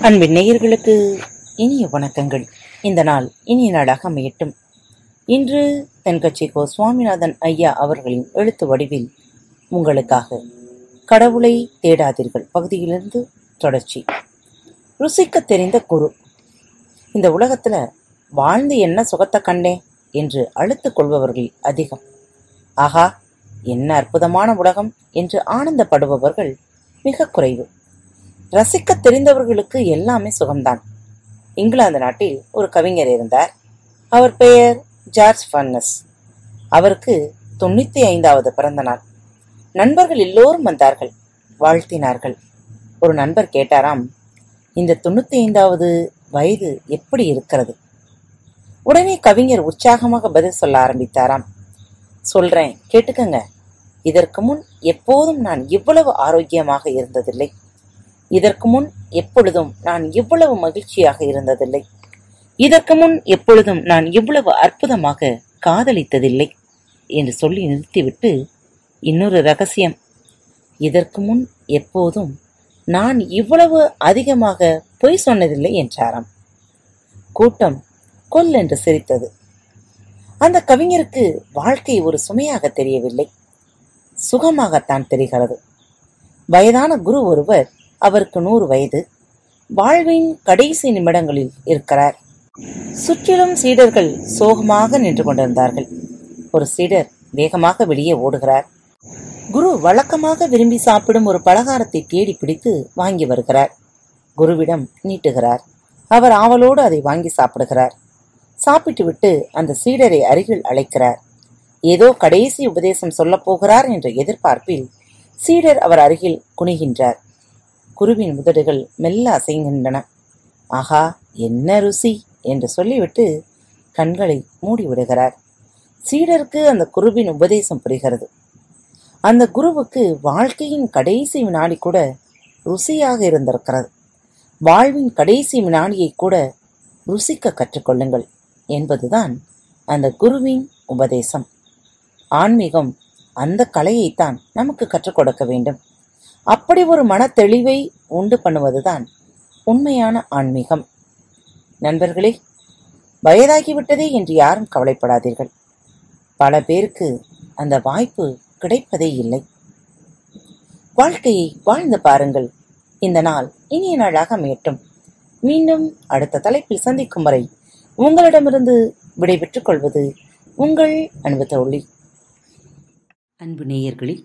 அன்பின் நேயர்களுக்கு இனிய வணக்கங்கள். இந்த நாள் இனிய நாளாக அமையட்டும். இன்று தென்கட்சி கோ சுவாமிநாதன் ஐயா அவர்களின் எழுத்து வடிவில் உங்களுக்காக கடவுளை தேடாதீர்கள் பகுதியிலிருந்து தொடர்ச்சி. ருசிக்க தெரிந்த குரு இந்த உலகத்துல வாழ்ந்து என்ன சுகத்தை கண்டேன் என்று அழுத்துக் கொள்பவர்கள் அதிகம். ஆகா என்ன அற்புதமான உலகம் என்று ஆனந்தப்படுபவர்கள் மிக குறைவு. ரசிக்க தெரிந்தவர்களுக்கு எல்லாமே சுகம்தான். இங்கிலாந்து நாட்டில் ஒரு கவிஞர் இருந்தார். அவர் பெயர் ஜார்ஜ் ஃபர்னஸ். அவருக்கு தொண்ணூத்தி ஐந்தாவது பிறந்த நாள். நண்பர்கள் எல்லோரும் வந்தார்கள். வாழ்த்தினார்கள். ஒரு நண்பர் கேட்டாராம் இந்த தொண்ணூத்தி ஐந்தாவது வயது எப்படி இருக்கிறது? உடனே கவிஞர் உற்சாகமாக பதில் சொல்ல ஆரம்பித்தாராம். சொல்றேன் கேட்டுக்கங்க. இதற்கு முன் எப்போதும் நான் இவ்வளவு ஆரோக்கியமாக இருந்ததில்லை. இதற்கு முன் எப்பொழுதும் நான் இவ்வளவு மகிழ்ச்சியாக இருந்ததில்லை. இதற்கு முன் எப்பொழுதும் நான் இவ்வளவு அற்புதமாக காதலித்ததில்லை என்று சொல்லி நிறுத்திவிட்டு இன்னொரு ரகசியம். இதற்கு முன் எப்போதும் நான் இவ்வளவு அதிகமாக பொய் சொன்னதில்லை என்றாராம். கூட்டம் கொல் என்று சிரித்தது. அந்த கவிஞருக்கு வாழ்க்கை ஒரு சுமையாக தெரியவில்லை. சுகமாகத்தான் தெரிகிறது. வயதான குரு ஒருவர் அவருக்கு நூறு வயது. வாழ்வின் கடைசி நிமிடங்களில் இருக்கிறார். சுற்றிலும் சீடர்கள் சோகமாக நின்று கொண்டிருந்தார்கள். ஒரு சீடர் வேகமாக வெளியே ஓடுகிறார். குரு வழக்கமாக விரும்பி சாப்பிடும் ஒரு பலகாரத்தை தேடி பிடித்து வாங்கி வருகிறார். குருவிடம் நீட்டுகிறார். அவர் ஆவலோடு அதை வாங்கி சாப்பிடுகிறார். சாப்பிட்டுவிட்டு அந்த சீடரை அருகில் அழைக்கிறார். ஏதோ கடைசி உபதேசம் சொல்லப் போகிறார் என்ற எதிர்பார்ப்பில் சீடர் அவர் அருகில் குனிகின்றார். குருவின் உதடுகள் மெல்ல அசைகின்றன. ஆஹா என்ன ருசி? என்று சொல்லிவிட்டு கண்களை மூடிவிடுகிறார். சீடருக்கு அந்த குருவின் உபதேசம் புரிகிறது. அந்த குருவுக்கு வாழ்க்கையின் கடைசி வினாடி கூட ருசியாக இருந்திருக்கிறது. வாழ்வின் கடைசி வினாடியை கூட ருசிக்க கற்றுக்கொள்ளுங்கள் என்பதுதான் அந்த குருவின் உபதேசம். ஆன்மீகம் அந்த கலையைத்தான் நமக்கு கற்றுக் கொடுக்க வேண்டும். அப்படி ஒரு மன தெளிவை உண்டு பண்ணுவதுதான் உண்மையான ஆன்மீகம். நண்பர்களே வயதாகிவிட்டதே என்று யாரும் கவலைப்படாதீர்கள். பல பேருக்கு அந்த வாய்ப்பு கிடைப்பதே இல்லை. வாழ்க்கையை வாழ்ந்து பாருங்கள். இந்த நாள் இனிய நாளாக அமையட்டும். மீண்டும் அடுத்த தலைப்பில் சந்திக்கும் வரை உங்களிடமிருந்து விடைபெற்றுக் கொள்வது உங்கள் அன்பு தோழி. அன்பு நேயர்களில்